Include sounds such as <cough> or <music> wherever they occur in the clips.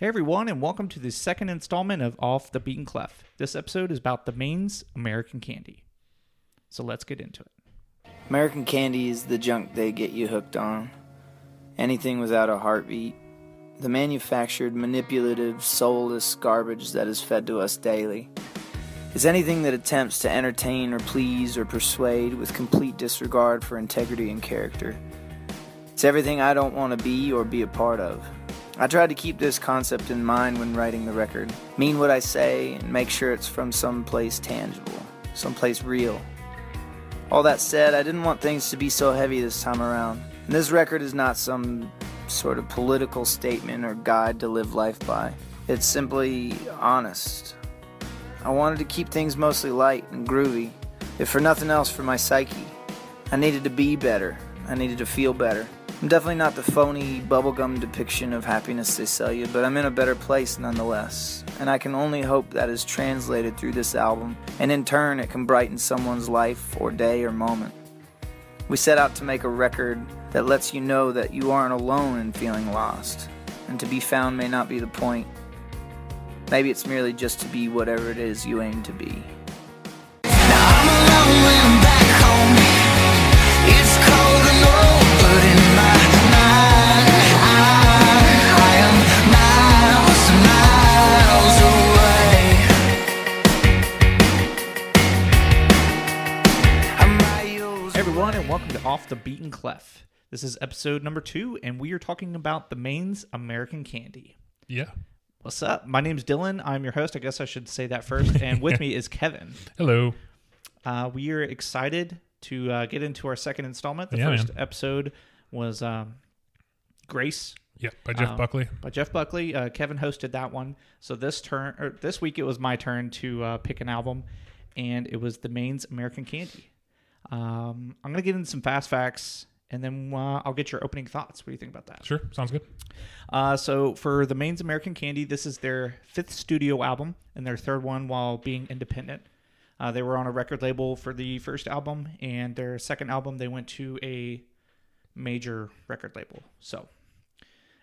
Hey everyone, and welcome to the second installment of Off the Beaten Clef. This episode is about the Maine's American Candy. So let's get into it. American candy is the junk they get you hooked on. Anything without a heartbeat. The manufactured, manipulative, soulless garbage that is fed to us daily. It's anything that attempts to entertain or please or persuade with complete disregard for integrity and character. It's everything I don't want to be or be a part of. I tried to keep this concept in mind when writing the record. Mean what I say and make sure it's from some place tangible, someplace real. All that said, I didn't want things to be so heavy this time around. And this record is not some sort of political statement or guide to live life by. It's simply honest. I wanted to keep things mostly light and groovy, if for nothing else for my psyche. I needed to be better. I needed to feel better. I'm definitely not the phony bubblegum depiction of happiness they sell you, but I'm in a better place nonetheless. And I can only hope that is translated through this album, and in turn, it can brighten someone's life or day or moment. We set out to make a record that lets you know that you aren't alone in feeling lost, and to be found may not be the point. Maybe it's merely just to be whatever it is you aim to be. And welcome to Off the Beaten Clef. This is episode number two, and we are talking about the Maine's American Candy. Yeah. What's up? My name's Dillon. I'm your host. I guess I should say that first. And with <laughs> me is Kevin. Hello. Uh, we are excited to uh, get into our second installment. The Yeah, first episode was um, Grace Yeah, by Jeff Um, Buckley. by Jeff Buckley. Uh, Kevin hosted that one. So this turn, or this week, it was my turn to uh, pick an album, and it was the Maine's American Candy. Um, I'm gonna get into some fast facts, and then uh, I'll get your opening thoughts. What do you think about that? Sure, sounds good. Uh, so for the Maine's American Candy, this is their fifth studio album and their third one while being independent. Uh, they were on a record label for the first album, and their second album they went to a major record label. So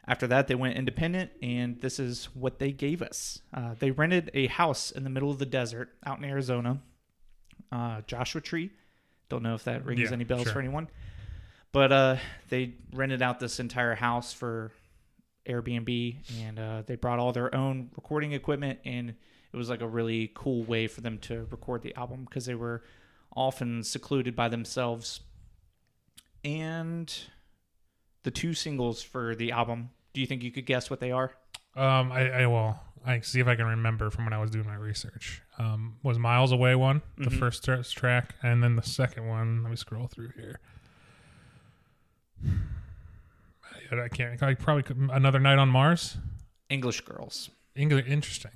after that, they went independent, and this is what they gave us. Uh, they rented a house in the middle of the desert out in Arizona, uh, Joshua Tree. Don't know if that rings Yeah, any bells sure. for anyone. But uh, they rented out this entire house for Airbnb, and uh, they brought all their own recording equipment, and it was like a really cool way for them to record the album because they were often secluded by themselves. And the two singles for the album, do you think you could guess what they are? Um, I, I well, I see if I can remember from when I was doing my research. Um, was Miles Away one the Mhm. first tr- track, and then the second one. Let me scroll through here. I <sighs> I can't. I probably could, another night on Mars. English Girls. English, interesting.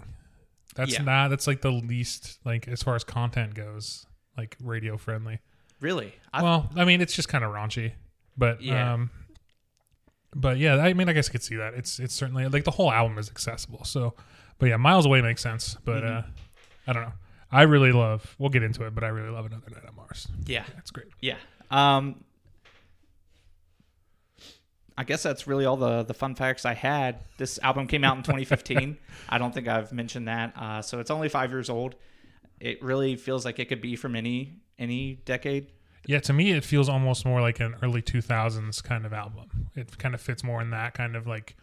That's Yeah. not. That's like the least like as far as content goes, like radio friendly. Really? I, well, I mean, it's just kind of raunchy, but Yeah. um, but yeah, I mean, I guess I could see that. It's it's certainly like the whole album is accessible. So, but yeah, Miles Away makes sense. But Mhm. uh, I don't know. I really love. We'll get into it, but I really love Another Night on Mars. yeah. That's great. Yeah. Um, I guess that's really all the the fun facts I had. This album came out in <laughs> 2015. I don't think I've mentioned that. Uh, so it's only five years old. It really feels like it could be from any any decade. Yeah, to me, it feels almost more like an early 2000s kind of album. It kind of fits more in that kind of like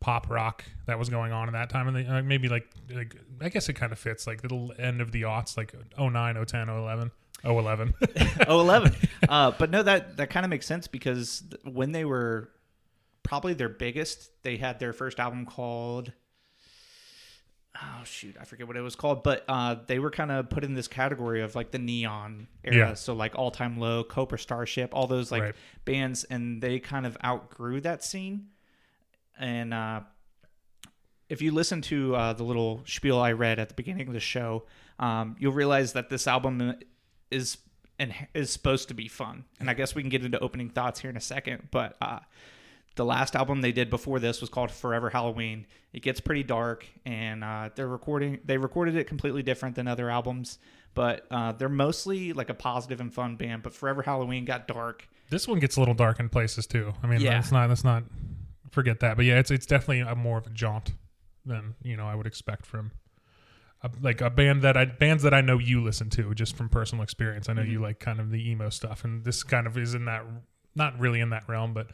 pop rock that was going on at that time. And the, uh, maybe like, like, I guess it kind of fits like the end of the aughts, like 09, 010, 011, 011. <laughs> oh 11 uh, but no that that kind of makes sense because when they were probably their biggest they had their first album called oh shoot i forget what it was called but uh, they were kind of put in this category of like the neon era Yeah. so like all time low cobra starship all those like Right. bands and they kind of outgrew that scene and uh, if you listen to uh, the little spiel I read at the beginning of the show, um, you'll realize that this album is and is supposed to be fun. And I guess we can get into opening thoughts here in a second. But uh, the last album they did before this was called Forever Halloween. It gets pretty dark, and uh, they're recording. They recorded it completely different than other albums, but uh, they're mostly like a positive and fun band. But Forever Halloween got dark. this one gets a little dark in places too. I mean, Yeah. it's not, let's not forget that. But yeah, it's, it's definitely a more of a jaunt than you know I would expect from a, like a band that I bands that I know you listen to just from personal experience. I know you like kind of the emo stuff, and this kind of is in that not really in that realm, but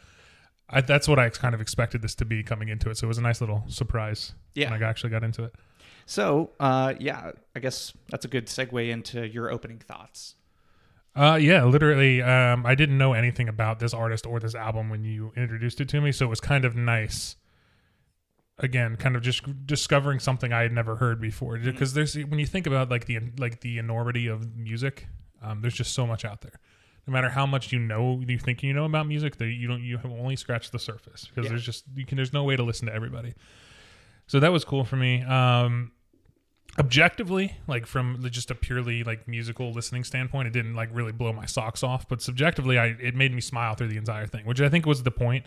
I, that's what I kind of expected this to be coming into it. So it was a nice little surprise Yeah. when I actually got into it. So, uh, yeah, I guess that's a good segue into your opening thoughts. Uh, yeah, literally. Um, I didn't know anything about this artist or this album when you introduced it to me, so it was kind of nice. Again, kind of just discovering something I had never heard before. Because there's when you think about like the like the enormity of music, um, there's just so much out there. No matter how much you know, you think you know about music, that you don't, you have only scratched the surface because Yeah. there's just you can. There's no way to listen to everybody. So that was cool for me. Um, objectively like from just a purely like musical listening standpoint it didn't like really blow my socks off but subjectively i it made me smile through the entire thing which i think was the point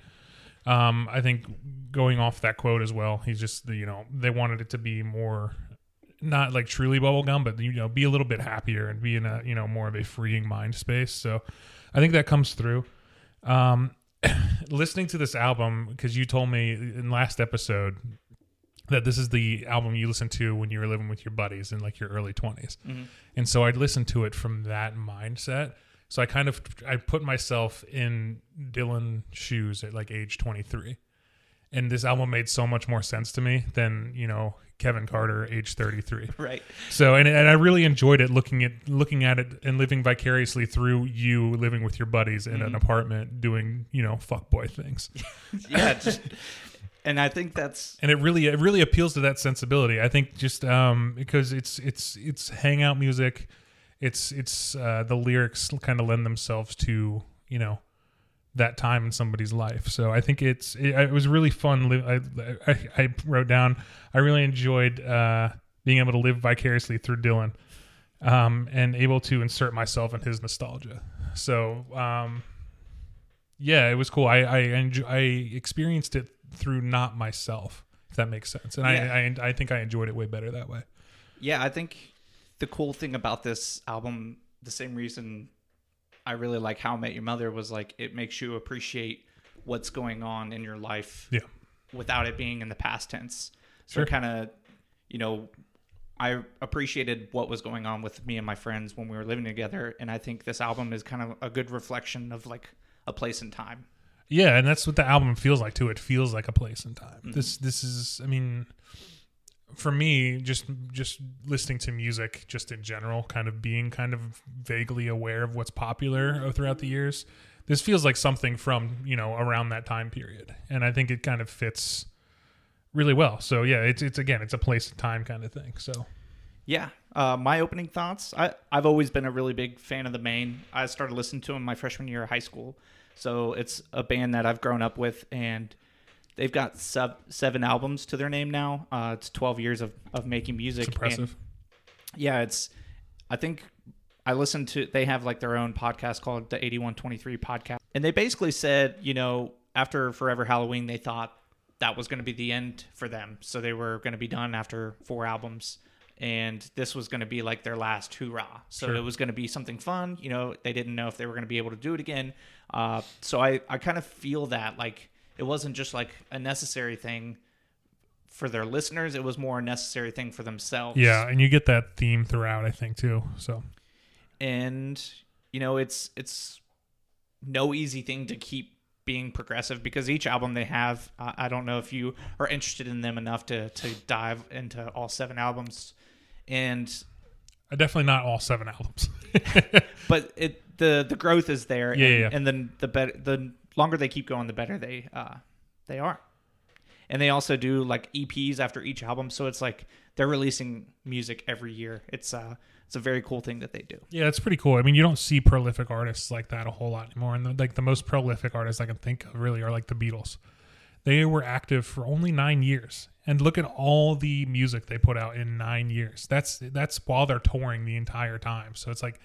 um i think going off that quote as well he's just you know they wanted it to be more not like truly bubblegum but you know be a little bit happier and be in a you know more of a freeing mind space. So i think that comes through. Um <coughs> listening to this album because you told me in last episode that this is the album you listened to when you were living with your buddies in like your early 20s and so i'd listen to it from that mindset. So i kind of i put myself in Dillon shoes at like age 23 and this album made so much more sense to me than you know kevin carter age 33 <laughs> Right. so and, and I really enjoyed it looking at looking at it and living vicariously through you living with your buddies in an apartment doing you know fuckboy things. <laughs> Yeah. Just, and I think that's and it really it really appeals to that sensibility. I think just um because it's it's it's hangout music, it's it's uh, the lyrics kind of lend themselves to you know that time in somebody's life. So I think it's it, it was really fun. li- I, I I wrote down I really enjoyed uh, being able to live vicariously through Dillon, um, and able to insert myself in his nostalgia. So um, yeah, it was cool. I I, enjo- I experienced it through not myself, if that makes sense. And Yeah. I, I I think I enjoyed it way better that way. Yeah, I think the cool thing about this album, the same reason I really like How I Met Your Mother was like it makes you appreciate what's going on in your life Yeah. without it being in the past tense. So Sure. kind of, you know, I appreciated what was going on with me and my friends when we were living together, and I think this album is kind of a good reflection of like a place and time. Yeah, and that's what the album feels like too. It feels like a place and time. This mm-hmm. this is I mean for me just just listening to music just in general, kind of being kind of vaguely aware of what's popular throughout the years. This feels like something from, you know, around that time period. And I think it kind of fits really well. So yeah, it's it's again, it's a place and time kind of thing. So Yeah. Uh, my opening thoughts. I, I've always been a really big fan of the Maine. I started listening to them my freshman year of high school. So it's a band that I've grown up with, and they've got sub, seven albums to their name now. Uh, it's 12 years of, of making music. it's impressive. And yeah, it's, I think I listened to, they have like their own podcast called the 8123 podcast. And they basically said, you know, after Forever Halloween, they thought that was going to be the end for them. So they were going to be done after four albums. And this was going to be like their last hoorah. So Sure. it was going to be something fun. You know, they didn't know if they were going to be able to do it again. Uh, so I, I kind of feel that like it wasn't just like a necessary thing for their listeners, it was more a necessary thing for themselves yeah, and you get that theme throughout, I think too. So and you know it's it's no easy thing to keep being progressive because each album they have uh, i don't know if you are interested in them enough to to dive into all seven albums and uh, definitely not all seven albums. <laughs> but it the the growth is there Yeah, and, yeah. and then the better the longer they keep going the better they uh they are and they also do like eps after each album so it's like they're releasing music every year it's uh it's a very cool thing that they do Yeah, it's pretty cool. I mean, you don't see prolific artists like that a whole lot anymore. And the, like the most prolific artists I can think of really are like the Beatles. They were active for only nine years, and look at all the music they put out in nine years. That's that's while they're touring the entire time. So it's like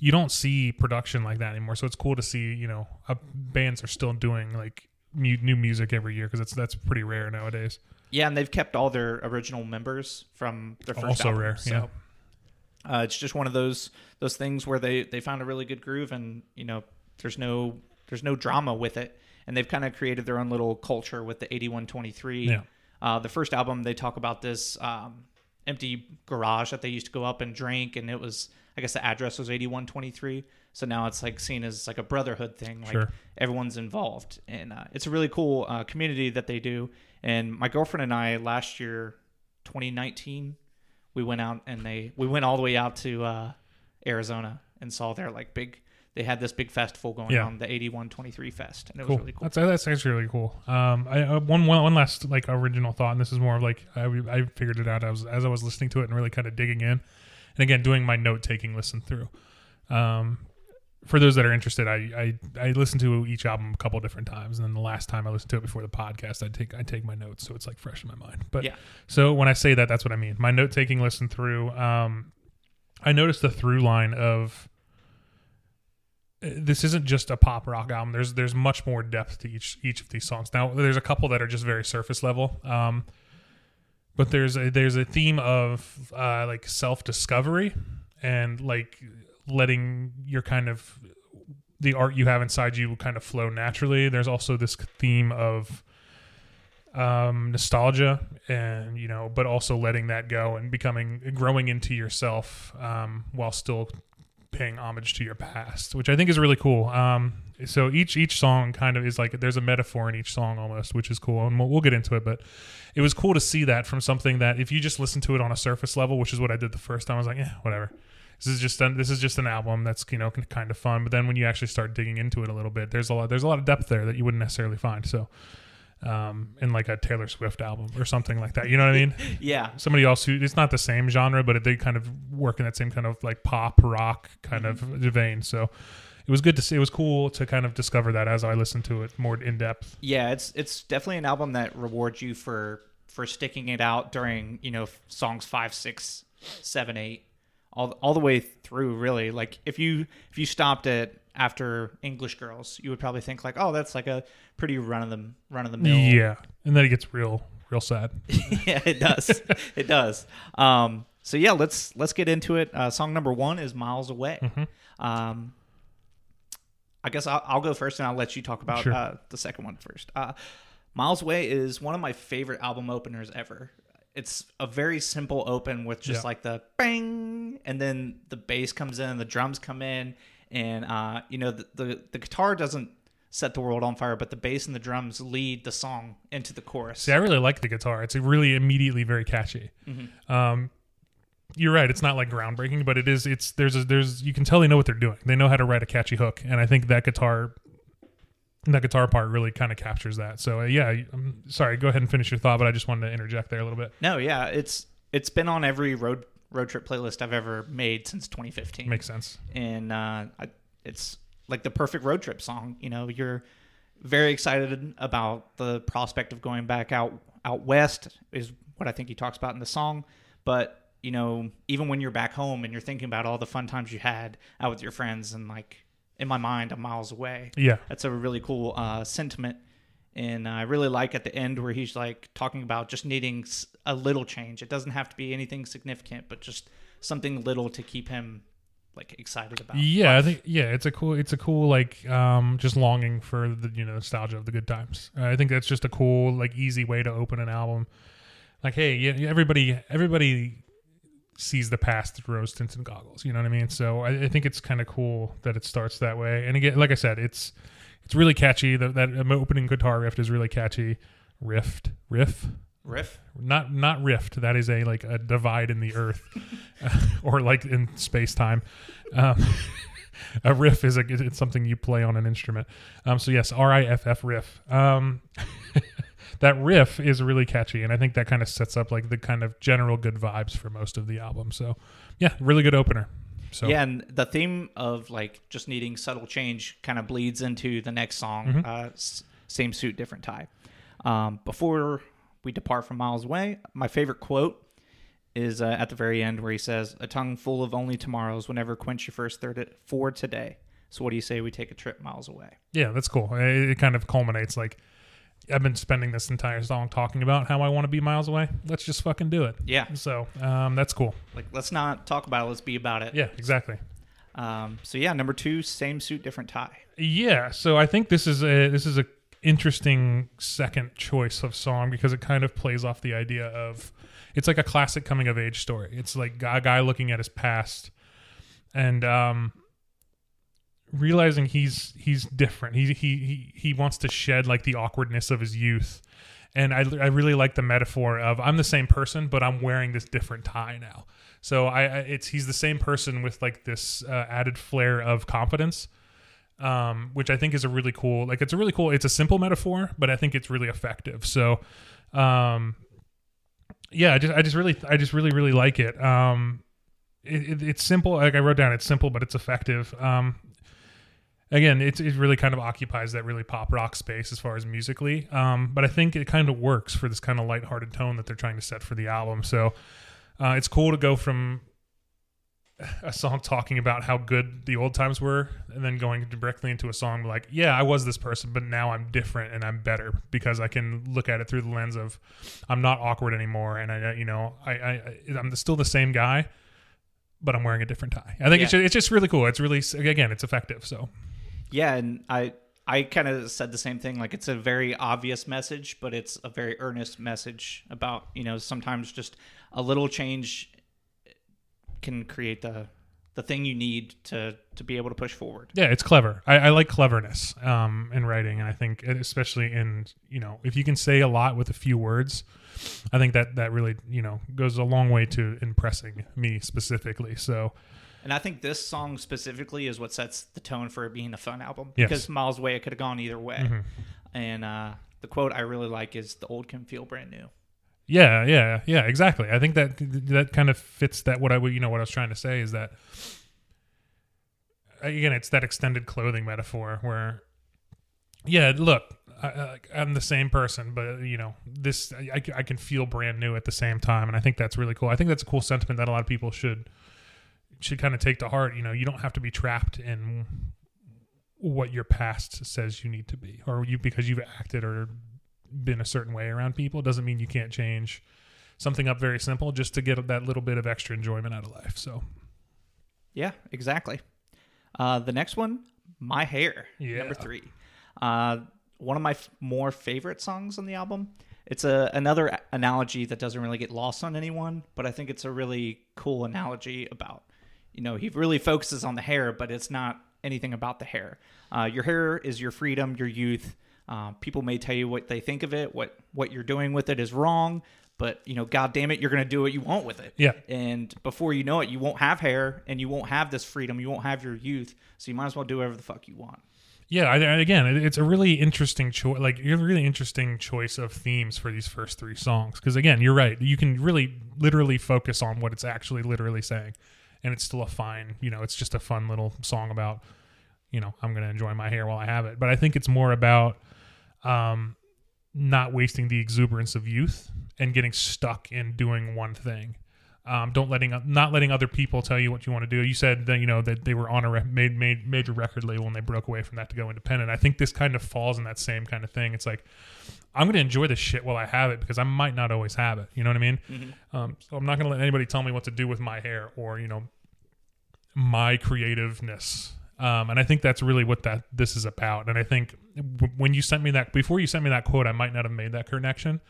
you don't see production like that anymore. So it's cool to see you know uh, bands are still doing like mu- new music every year because that's that's pretty rare nowadays. Yeah, and they've kept all their original members from their first Also album. rare, So yeah. uh, it's just one of those those things where they they found a really good groove, and you know, there's no there's no drama with it, and they've kind of created their own little culture with the 8123 Yeah. Uh, the first album, they talk about this um, empty garage that they used to go up and drink, and it was, I guess, the address was eighty one twenty three. So now it's like seen as like a brotherhood thing, like Sure. everyone's involved, and uh, it's a really cool uh, community that they do. And my girlfriend and I last year, twenty nineteen, we went out and they we went all the way out to uh, Arizona and saw their like big. They had this big festival going Yeah. on, the eighty one twenty three fest, and it cool. was really cool. That's that's actually really cool. Um, I uh, one one one last like original thought, and this is more of like I, I figured it out as as I was listening to it and really kind of digging in, and again doing my note taking listen through. Um, for those that are interested, I, I I listened to each album a couple different times, and then the last time I listened to it before the podcast, I take I take my notes, so it's like fresh in my mind. But Yeah. so when I say that, that's what I mean. My note taking listen through. Um, I noticed the through line of uh, this isn't just a pop rock album. There's there's much more depth to each each of these songs. Now there's a couple that are just very surface level. Um, but there's a there's a theme of uh, like self discovery and like letting your kind of the art you have inside you kind of flow naturally. There's also this theme of um, nostalgia and you know, but also letting that go and becoming growing into yourself um, while still paying homage to your past, which I think is really cool. Um, so each each song kind of is like there's a metaphor in each song almost, which is cool, and we'll, we'll get into it. But it was cool to see that from something that if you just listen to it on a surface level, which is what I did the first time, I was like, yeah, whatever. This is just an, this is just an album that's you know kind of fun. But then when you actually start digging into it a little bit, there's a lot there's a lot of depth there that you wouldn't necessarily find. So. Um, in like a Taylor Swift album or something like that, you know what I mean? <laughs> Yeah, somebody else who it's not the same genre, but they kind of work in that same kind of like pop rock kind of vein. So it was good to see. It was cool to kind of discover that as I listened to it more in depth. yeah. It's it's definitely an album that rewards you for for sticking it out during you know songs five, six, seven, eight, all all the way through. Really, like if you if you stopped it after English Girls, you would probably think like, oh, that's like a pretty run of the run of the mill. Yeah, and then it gets real, real sad. <laughs> yeah, it does. <laughs> it does. Um, so yeah, let's let's get into it. Uh, song number one is "Miles Away." Um, I guess I'll, I'll go first, and I'll let you talk about Sure. uh, the second one first. Uh, "Miles Away" is one of my favorite album openers ever. It's a very simple open with just Yeah. like the bang, and then the bass comes in, the drums come in, and uh, you know the, the the guitar doesn't set the world on fire, but the bass and the drums lead the song into the chorus. See, I really like the guitar. It's really immediately very catchy. Um, you're right. It's not like groundbreaking, but it is. It's there's a, there's you can tell they know what they're doing. They know how to write a catchy hook, and I think that guitar. That guitar part really kind of captures that. So uh, yeah, I'm sorry. Go ahead and finish your thought, but I just wanted to interject there a little bit. No, yeah, it's it's been on every road road trip playlist I've ever made since 2015, Makes sense. and uh, I, it's like the perfect road trip song. You know, you're very excited about the prospect of going back out out west is what I think he talks about in the song, but you know, even when you're back home and you're thinking about all the fun times you had out with your friends, and like in my mind, I'm miles away Yeah, that's a really cool uh, sentiment and i really like at the end where he's like talking about just needing a little change it doesn't have to be anything significant but just something little to keep him like excited about yeah. I think yeah, it's a cool. It's a cool like um just longing for the you know nostalgia of the good times. Uh, I think that's just a cool like easy way to open an album. Like hey, yeah, everybody everybody sees the past through rose tinted goggles. You know what I mean? So I, I think it's kind of cool that it starts that way. And again, like I said, it's it's really catchy. That that opening guitar riff is really catchy. Rift riff riff not not rift that is a like a divide in the earth <laughs> or like in space time um, <laughs> a riff is a it's something you play on an instrument um so yes r-i-f-f riff um <laughs> that riff is really catchy and i think that kind of sets up like the kind of general good vibes for most of the album so yeah really good opener so. Yeah and the theme of like just needing subtle change kind of bleeds into the next song Mm-hmm. uh, s- same suit different tie. Um, before we depart from miles away my favorite quote is uh, at the very end where he says a tongue full of only tomorrows will never quench your first third for today. So what do you say we take a trip miles away? Yeah that's cool. It, it kind of culminates like i've been spending this entire song talking about how i want to be miles away. Let's just fucking do it. Yeah. So um that's cool. Like let's not talk about it let's be about it. Yeah exactly. Um, so yeah number two same suit different tie. Yeah, so I think this is a this is a interesting second choice of song because it kind of plays off the idea of it's like a classic coming of age story. It's like a guy looking at his past and um realizing he's he's different. He he he he wants to shed like the awkwardness of his youth. And I I really like the metaphor of I'm the same person but I'm wearing this different tie now. So I, I it's he's the same person with like this uh, added flair of confidence um, which I think is a really cool. Like it's a really cool. It's a simple metaphor, but I think it's really effective. So, um, yeah, I just I just really I just really really like it. Um, it, it, it's simple. Like I wrote down, it's simple, but it's effective. Um, again, it it really kind of occupies that really pop rock space as far as musically. Um, but I think it kind of works for this kind of lighthearted tone that they're trying to set for the album. So. Uh, it's cool to go from a song talking about how good the old times were and then going directly into a song like yeah i was this person but now i'm different and i'm better because i can look at it through the lens of i'm not awkward anymore and i you know i, I i'm still the same guy but i'm wearing a different tie i think Yeah. it's, just, it's just really cool it's really again it's effective so Yeah, and I I kind of said the same thing. Like it's a very obvious message, but it's a very earnest message about you know sometimes just a little change can create the the thing you need to to be able to push forward. yeah it's clever i, I like cleverness um, in writing and i think especially in you know if you can say a lot with a few words i think that that really you know goes a long way to impressing me specifically so And I think this song specifically is what sets the tone for it being a fun album. Yes. Because Miles Away, it could have gone either way. Mhm. And uh, the quote I really like is "The old can feel brand new." Yeah, yeah, yeah, exactly. I think that that kind of fits that what I would you know what I was trying to say is that again it's that extended clothing metaphor where yeah, look, I, I'm the same person, but you know this I I can feel brand new at the same time, and I think that's really cool. I think that's a cool sentiment that a lot of people should should kind of take to heart. You know, you don't have to be trapped in what your past says you need to be, or you because you've acted or been a certain way around people doesn't mean you can't change something up very simple just to get that little bit of extra enjoyment out of life. So Yeah, exactly. Uh, the next one, "My Hair," Yeah. number three. Uh, one of my f- more favorite songs on the album. It's a another analogy that doesn't really get lost on anyone, but I think it's a really cool analogy about, you know, he really focuses on the hair, but it's not anything about the hair. Uh, your hair is your freedom, your youth. Uh, people may tell you what they think of it, what what you're doing with it is wrong, but you know, god damn it, you're gonna do what you want with it. Yeah. And before you know it, you won't have hair and you won't have this freedom. You won't have your youth. So you might as well do whatever the fuck you want. yeah, I, again, it, it's a really interesting choice. Like you have a really interesting choice of themes for these first three songs. Because again, you're right. You can really literally focus on what it's actually literally saying, and it's still a fine. You know, it's just a fun little song about. You know, I'm going to enjoy my hair while I have it. But I think it's more about um, not wasting the exuberance of youth and getting stuck in doing one thing. Um, don't letting not letting other people tell you what you want to do. You said that you know that they were on a re- made, made major record label and they broke away from that to go independent. I think this kind of falls in that same kind of thing. It's like I'm going to enjoy this shit while I have it because I might not always have it. You know what I mean? Um, so I'm not going to let anybody tell me what to do with my hair or you know my creativeness. Um, and I think that's really what that this is about. And I think w- when you sent me that before you sent me that quote, I might not have made that connection.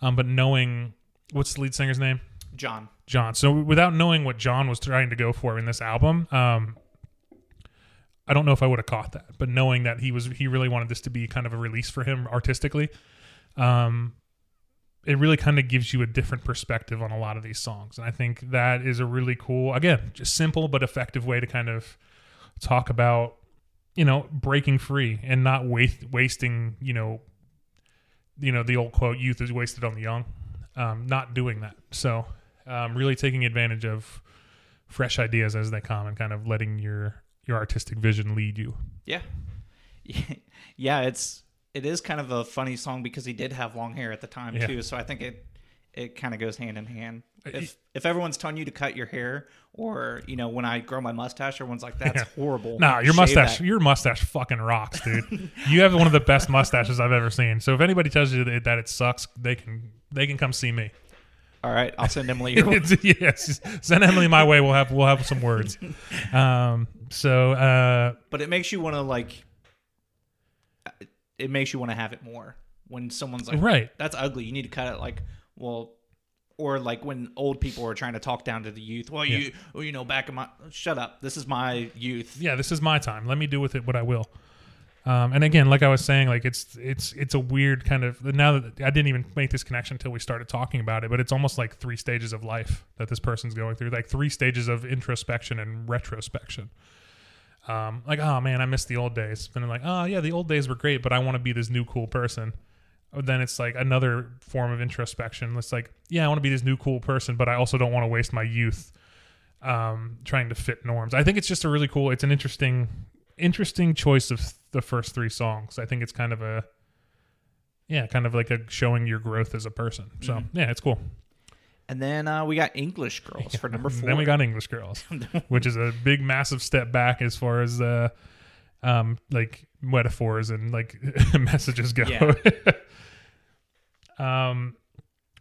Um, but knowing what's the lead singer's name? John. John. So without knowing what John was trying to go for in this album, um, I don't know if I would have caught that. But knowing that he was he really wanted this to be kind of a release for him artistically, um, it really kind of gives you a different perspective on a lot of these songs. And I think that is a really cool, again, just simple but effective way to kind of talk about, you know, breaking free and not waste, wasting, you know, you know, the old quote, youth is wasted on the young. Um, not doing that. So, um, really taking advantage of fresh ideas as they come and kind of letting your your artistic vision lead you. Yeah. <laughs> yeah, it's it is kind of a funny song because he did have long hair at the time Yeah. too. So I think it it kind of goes hand in hand. Uh, If if everyone's telling you to cut your hair or, you know, when I grow my mustache, everyone's like, That's Yeah. horrible. Nah, your Shave mustache, that." your mustache fucking rocks, dude. you have one of the best mustaches I've ever seen. So if anybody tells you that, that it sucks, they can they can come see me. All right, I'll send Emily <laughs> your It's- yes, send Emily my way. We'll have we'll have some words. <laughs> Um, so uh, but it makes you want to like it makes you want to have it more. When someone's like, Right. that's ugly. You need to cut it. Like, well, or like when old people are trying to talk down to the youth. Well, Yeah. you, well, you know, back in my, shut up. This is my youth. yeah, this is my time. Let me do with it what I will. Um, and again, like I was saying, like it's it's it's a weird kind of now that I didn't even make this connection until we started talking about it, but it's almost like three stages of life that this person's going through, like three stages of introspection and retrospection. Um, like, oh man, I miss the old days. Then I'm like, oh yeah, the old days were great, but I want to be this new cool person. Then it's like another form of introspection. It's like, yeah, I want to be this new cool person, but I also don't want to waste my youth um, trying to fit norms. I think it's just a really cool. It's an interesting, interesting choice of the first three songs. I think it's kind of a, yeah, kind of like a showing your growth as a person. So Mhm. yeah, it's cool. And then uh, we got English Girls for number <laughs> four. Then we got English Girls, <laughs> <laughs> which is a big, massive step back as far as uh, um, like metaphors and like messages go. Yeah. um,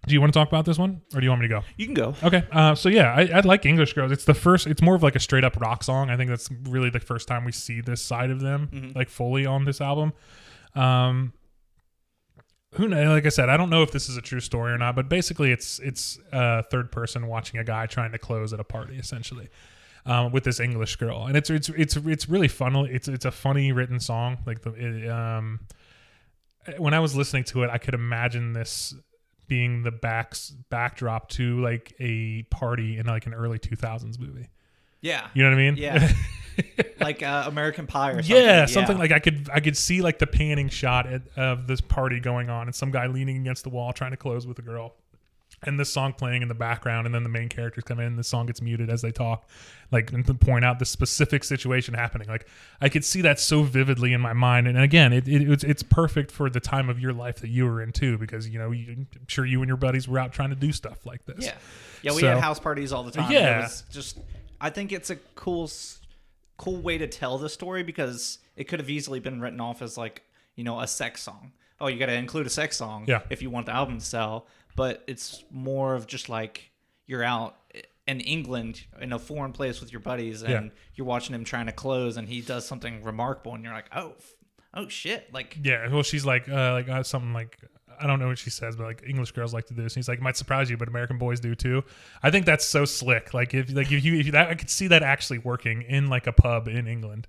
do you want to talk about this one, or do you want me to go? you can go. Okay, uh, so yeah, I, I like English Girls. It's the first. It's more of like a straight up rock song. I think that's really the first time we see this side of them, Mhm. like fully on this album. Um, who knows? Like I said, I don't know if this is a true story or not, but basically, it's it's a third person watching a guy trying to close at a party, essentially. Um, with this English girl, and it's it's it's it's really fun. It's it's a funny written song. Like the it, um, when I was listening to it, I could imagine this being the backs backdrop to like a party in like an early 2000s movie. Yeah. You know what I mean? Yeah. <laughs> like uh, American Pie or something. yeah, something like I could I could see like the panning shot at, of this party going on and some guy leaning against the wall trying to close with a girl. And this song playing in the background, and then the main characters come in, and the song gets muted as they talk, like and to point out the specific situation happening. Like I could see that so vividly in my mind, and again, it, it it's it's perfect for the time of your life that you were in too, because you know, you, I'm sure you and your buddies were out trying to do stuff like this. Yeah. Yeah, we So- had house parties all the time. Yeah. It was just I think it's a cool cool way to tell the story because it could have easily been written off as like, you know, a sex song. Oh, you got to include a sex song Yeah. if you want the album to sell, but it's more of just like you're out in England in a foreign place with your buddies and Yeah. you're watching him trying to close and he does something remarkable and you're like, "Oh, oh shit." Like Yeah, well, she's like, uh, like uh, something like I don't know what she says, but like English girls like to do this. And he's like, it might surprise you, but American boys do too. I think that's so slick. Like if like if you if you, that I could see that actually working in like a pub in England.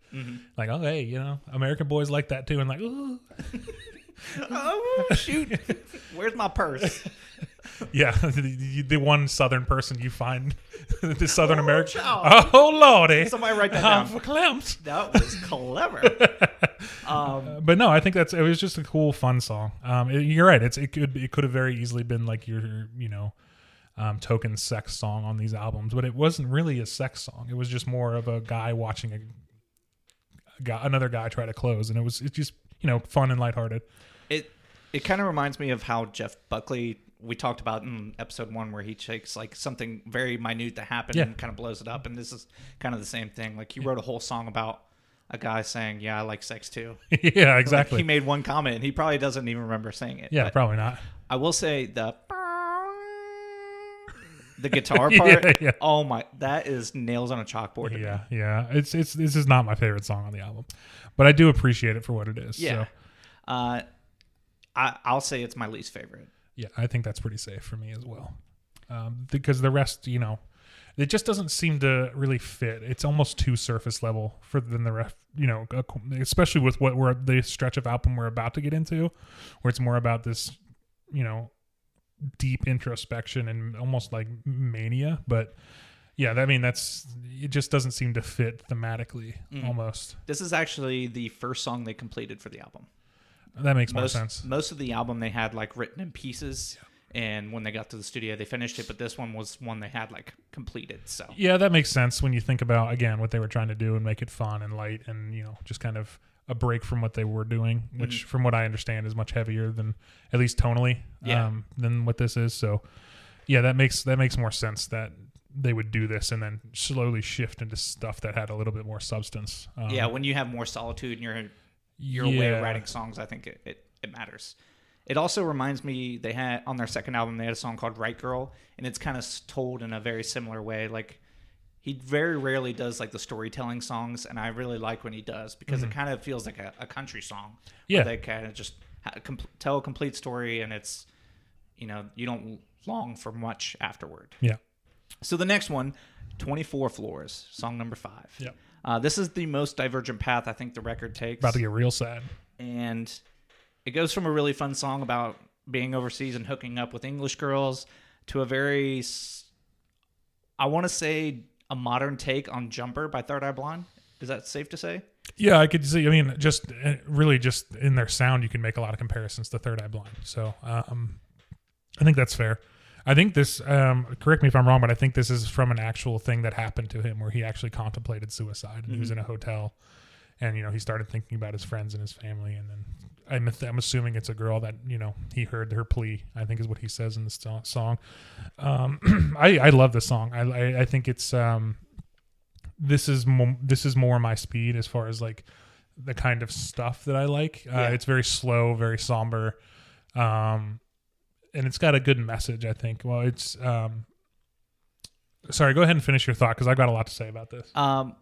Like oh hey, you know, American boys like that too, and like ooh, <laughs> <laughs> oh shoot. <laughs> Where's my purse? <laughs> yeah, the, the one Southern person you find, the Southern American. child. Oh lordy, Somebody write that I'm down. verklempt. That was clever. um, but no, I think that's it was just a cool, fun song. Um, it- you're right. It's it could it could have very easily been like your you know um, token sex song on these albums, but it wasn't really a sex song. It was just more of a guy watching a, a guy, another guy try to close, and it was it's just you know fun and lighthearted. It kind of reminds me of how Jeff Buckley we talked about in episode one where he takes like something very minute that happened Yeah. and kind of blows it up and this is kind of the same thing like he wrote a whole song about a guy saying yeah i like sex too <laughs> yeah, Like, exactly. he made one comment and he probably doesn't even remember saying it yeah, probably not. i will say the the guitar <laughs> part yeah. oh my that is nails on a chalkboard to me. Yeah, yeah. It's it's this is not my favorite song on the album, but I do appreciate it for what it is. yeah So, uh I, I'll say it's my least favorite. yeah, I think that's pretty safe for me as well. Um, because the rest, you know, it just doesn't seem to really fit. It's almost too surface level for than the ref, you know, especially with what we're the stretch of album we're about to get into, where it's more about this, you know, deep introspection and almost like mania. But yeah, I mean, that's it. Just doesn't seem to fit thematically. Mm. Almost This is actually the first song they completed for the album. That makes more most, sense. Most of the album they had like written in pieces, and when they got to the studio, they finished it. But this one was one they had like completed. So Yeah, that makes sense when you think about again what they were trying to do and make it fun and light and you know just kind of a break from what they were doing, which from what I understand is much heavier than at least tonally Yeah. um, than what this is. So yeah, that makes that makes more sense that they would do this and then slowly shift into stuff that had a little bit more substance. Um, yeah, when you have more solitude in your your way of writing songs, I think it, it, it matters. It also reminds me they had on their second album they had a song called "Right Girl," and it's kind of told in a very similar way. Like he very rarely does like the storytelling songs, and I really like when he does because it mm-hmm. kind of feels like a, a country song. Yeah. they kind of just tell a complete story, and it's you know you don't long for much afterward. Yeah. So the next one, 24 Floors, song number five. Yep. Uh, this is the most divergent path I think the record takes. About to get real sad. and it goes from a really fun song about being overseas and hooking up with English girls to a very, I want to say, a modern take on Jumper by Third Eye Blind. Is that safe to say? Yeah, I could see. I mean, just uh, really, just in their sound, you can make a lot of comparisons to Third Eye Blind. So, um, I think that's fair. I think this. Um, correct me if I'm wrong, but I think this is from an actual thing that happened to him, where he actually contemplated suicide, and he was in a hotel, and you know he started thinking about his friends and his family, and then I'm I'm assuming it's a girl that you know he heard her plea. I think is what he says in the song. Um, <clears throat> I I love this song. I I, I think it's um, this is mo- this is more my speed as far as like the kind of stuff that I like. Uh, Yeah. It's very slow, very somber, um, and it's got a good message. I think. Well, it's. Um, sorry, go ahead and finish your thought because I've got a lot to say about this. Um,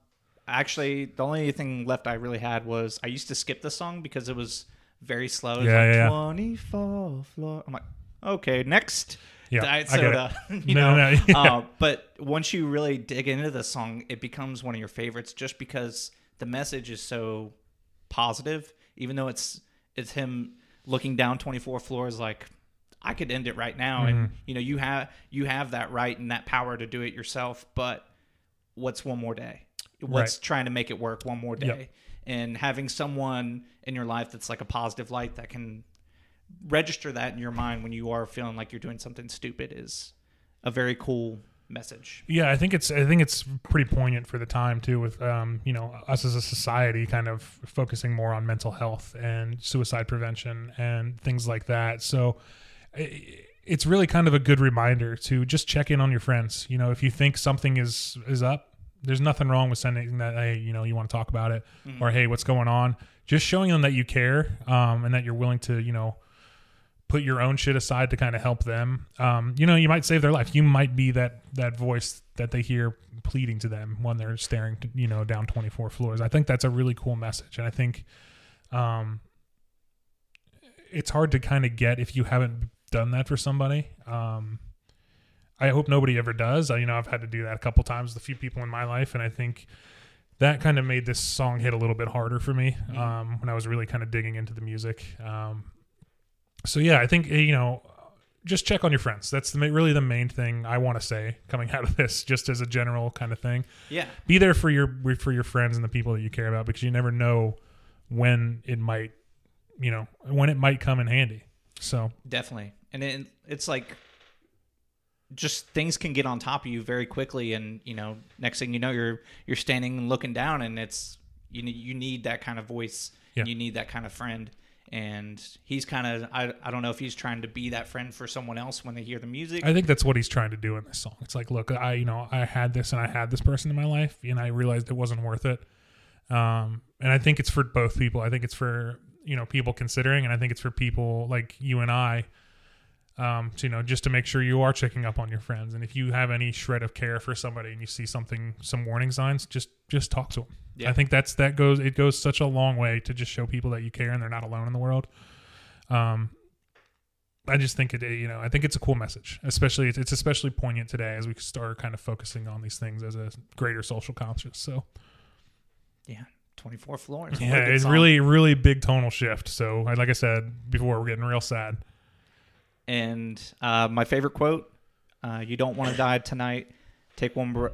actually, the only thing left I really had was I used to skip the song because it was very slow. It Yeah, like, yeah, yeah. 24 floor. I'm like, okay, next. Yeah, Diet I get it. soda. <laughs> you No, know? no, yeah. uh, <laughs> but once you really dig into the song, it becomes one of your favorites just because the message is so positive. Even though it's it's him looking down 24 floors like I could end it right now and Mm-hmm. you know you have you have that right and that power to do it yourself, but what's one more day? What's Right. trying to make it work one more day? Yep. And having someone in your life that's like a positive light that can register that in your mind when you are feeling like you're doing something stupid is a very cool message. Yeah, I think it's I think it's pretty poignant for the time too, with um, you know us as a society kind of focusing more on mental health and suicide prevention and things like that. So it's really kind of a good reminder to just check in on your friends. You know, if you think something is is up, there's nothing wrong with sending that. Hey, you know, you want to talk about it, or hey, what's going on? Just showing them that you care um, and that you're willing to, you know, put your own shit aside to kind of help them. Um, you know, you might save their life. You might be that that voice that they hear pleading to them when they're staring, you know, down 24 floors. I think that's a really cool message, and I think um, it's hard to kind of get if you haven't done that for somebody. Um, I hope nobody ever does. I, you know, I've had to do that a couple times with a few people in my life, and I think that kind of made this song hit a little bit harder for me um, when I was really kind of digging into the music. Um, so yeah, I think you know, just check on your friends. That's the, really the main thing I want to say coming <laughs> out of this, just as a general kind of thing. Yeah. Be there for your for your friends and the people that you care about because you never know when it might, you know, when it might come in handy. So Definitely. And it, it's like just things can get on top of you very quickly and you know next thing you know you're you're standing and looking down and it's you need you need that kind of voice Yeah. and you need that kind of friend and he's kind of I, I don't know if he's trying to be that friend for someone else when they hear the music I think that's what he's trying to do in this song. It's like, look, I you know I had this and I had this person in my life, and I realized it wasn't worth it. Um, and I think it's for both people. I think it's for you know people considering, and I think it's for people like you and I. Um, to, you know, just to make sure you are checking up on your friends, and if you have any shred of care for somebody, and you see something, some warning signs, just just talk to them. Yeah. I think that's that goes it goes such a long way to just show people that you care and they're not alone in the world. Um, I just think it, you know, I think it's a cool message, especially it's, it's especially poignant today as we start kind of focusing on these things as a greater social conscious. So yeah 24 floors yeah, it's song. really, really big tonal shift. So like I said before, we're getting real sad. And uh, my favorite quote: uh, "You don't want to die tonight. Take one, br-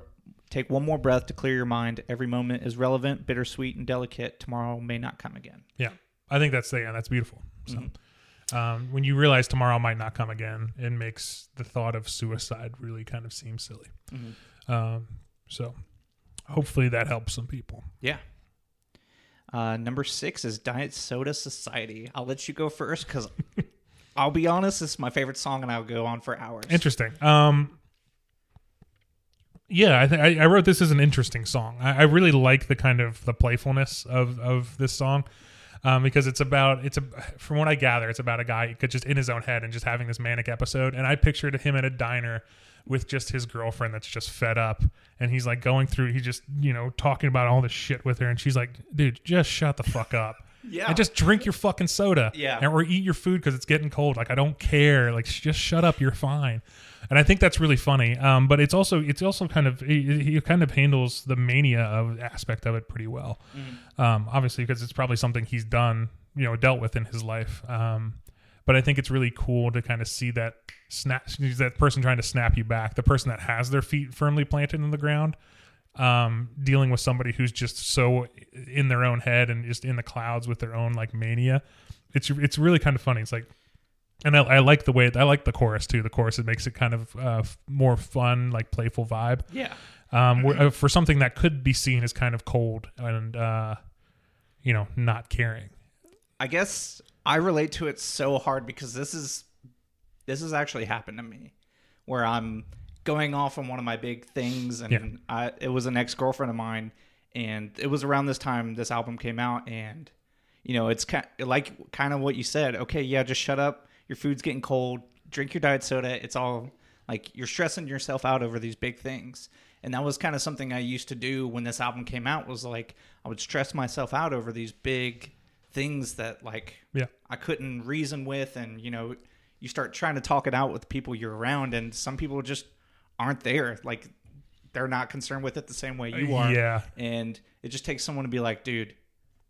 take one more breath to clear your mind. Every moment is relevant, bittersweet, and delicate. Tomorrow may not come again." Yeah, I think that's yeah, that's beautiful. So um, when you realize tomorrow might not come again, it makes the thought of suicide really kind of seem silly. Um, so hopefully that helps some people. Yeah. Uh, number six is Diet Soda Society. I'll let you go first because I'll be honest, this is my favorite song, and I'll go on for hours. Interesting. Um, yeah, I think I I wrote this as an interesting song. I, I really like the kind of the playfulness of of this song. Um, because it's about it's a from what I gather, it's about a guy could just in his own head and just having this manic episode. And I pictured him at a diner with just his girlfriend that's just fed up and he's like going through he just you know talking about all this shit with her and she's like dude just shut the fuck up Yeah. and just drink your fucking soda Yeah. and, or eat your food because it's getting cold. Like i don't care. Like just shut up. You're fine. And i think that's really funny. Um, but it's also it's also kind of he, he kind of handles the mania of aspect of it pretty well. Um, obviously because it's probably something he's done you know dealt with in his life. Um, but I think it's really cool to kind of see that snap that person trying to snap you back, the person that has their feet firmly planted in the ground, um, dealing with somebody who's just so in their own head and just in the clouds with their own like mania. It's it's really kind of funny. It's like, and I, I like the way I like the chorus too. The chorus it makes it kind of uh, more fun, like playful vibe. yeah. Um, where- uh, for something that could be seen as kind of cold and uh, you know not caring. I guess I relate to it so hard because this is this has actually happened to me where I'm going off on one of my big things and Yeah. I, it was an ex-girlfriend of mine and it was around this time this album came out and you know it's kind like kind of what you said okay yeah just shut up your food's getting cold drink your diet soda it's all like you're stressing yourself out over these big things and that was kind of something i used to do when this album came out was like i would stress myself out over these big things that like Yeah. i couldn't reason with and you know you start trying to talk it out with people you're around and some people just aren't there like they're not concerned with it the same way you are Yeah. and it just takes someone to be like dude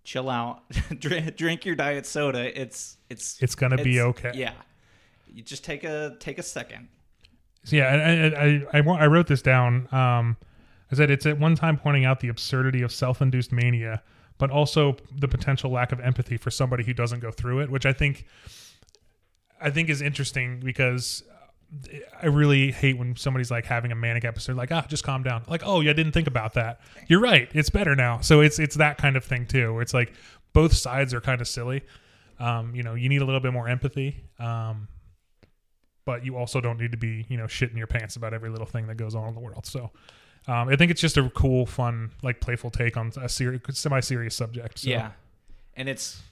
chill out <laughs> drink, your diet soda it's it's It's gonna be okay. yeah you just take a take a second So, yeah, I, I, I, I, I wrote this down. Um, I said it's at one time pointing out the absurdity of self-induced mania, but also the potential lack of empathy for somebody who doesn't go through it, which I think, I think is interesting because I really hate when somebody's like having a manic episode, like ah, just calm down. Like oh yeah, I didn't think about that. You're right, it's better now. So it's it's that kind of thing too, where it's like both sides are kind of silly. Um, you know, you need a little bit more empathy. Um, but you also don't need to be you know shitting your pants about every little thing that goes on in the world so um, i think it's just a cool fun like playful take on a serious semi-serious subject so. yeah and it's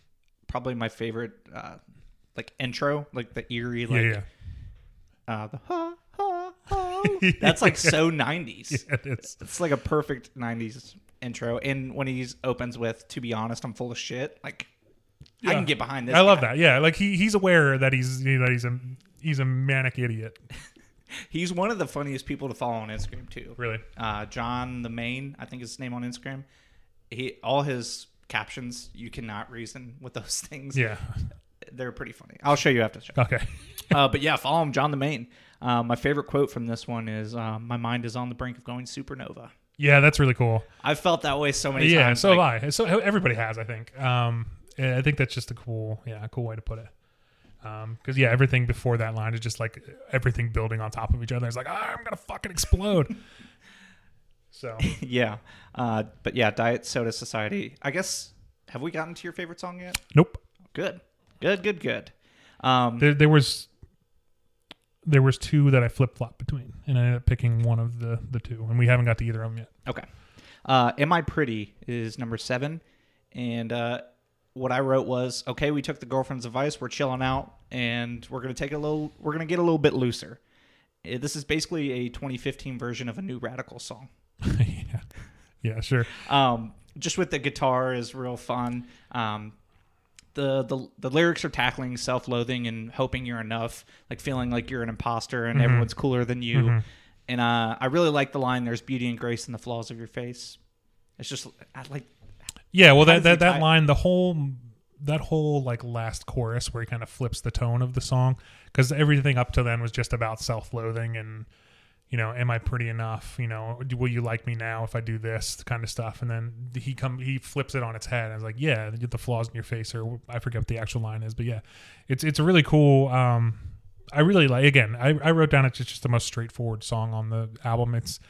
probably my favorite uh like intro like the eerie yeah like yeah uh the ha ha ha <laughs> that's like so 90s <laughs> yeah it's it's like a perfect 90s intro. And when he opens with to be honest i'm full of shit like i can get behind this i love guy. that. Yeah like he, he's aware that he's you know, that he's a he's a manic idiot. <laughs> He's one of the funniest people to follow on instagram too. Really? Uh john the Maine i think is his name on instagram. He all his captions you cannot reason with those things. Yeah they're pretty funny. I'll show you after the show. Okay. <laughs> Uh, but yeah follow him john the Maine. Uh, my favorite quote from this one is uh, my mind is on the brink of going supernova. Yeah that's really cool. I've felt that way so many yeah times so like, have i. So everybody has i think. Um i think that's just a cool yeah a cool way to put it. Um because yeah everything before that line is just like everything building on top of each other. It's like ah, i'm gonna fucking explode. <laughs> So. Yeah uh, but yeah diet soda society. I guess have we gotten to your favorite song yet? Nope. Good good good good um, there, there was there was two that I flip flop between, and I ended up picking one of the the two, and we haven't got to either of them yet. Okay. Uh, Am I Pretty is number seven. And uh, what I wrote was okay, we took the girlfriend's advice. We're chilling out and we're going to take a little, we're to get a little bit looser. Uh, This is basically a 2015 version of a New Radicals song. <laughs> yeah, yeah, sure. Um, just with the guitar is real fun. Um, the, the the lyrics are tackling self-loathing and hoping you're enough, like feeling like you're an imposter and everyone's cooler than you. And uh, I really like the line. There's beauty and grace in the flaws of your face. It's just I like Yeah, well, that that, that line, the whole that whole like last chorus where he kind of flips the tone of the song, because everything up to then was just about self loathing and you know, am I pretty enough? You know, do- will you like me now if I do this kind of stuff? And then he come he flips it on its head. I was like, yeah, get the flaws in your face, or I forget what the actual line is, but yeah, it's it's a really cool. Um, I really like. Again, I, I wrote down it's just the most straightforward song on the album. It's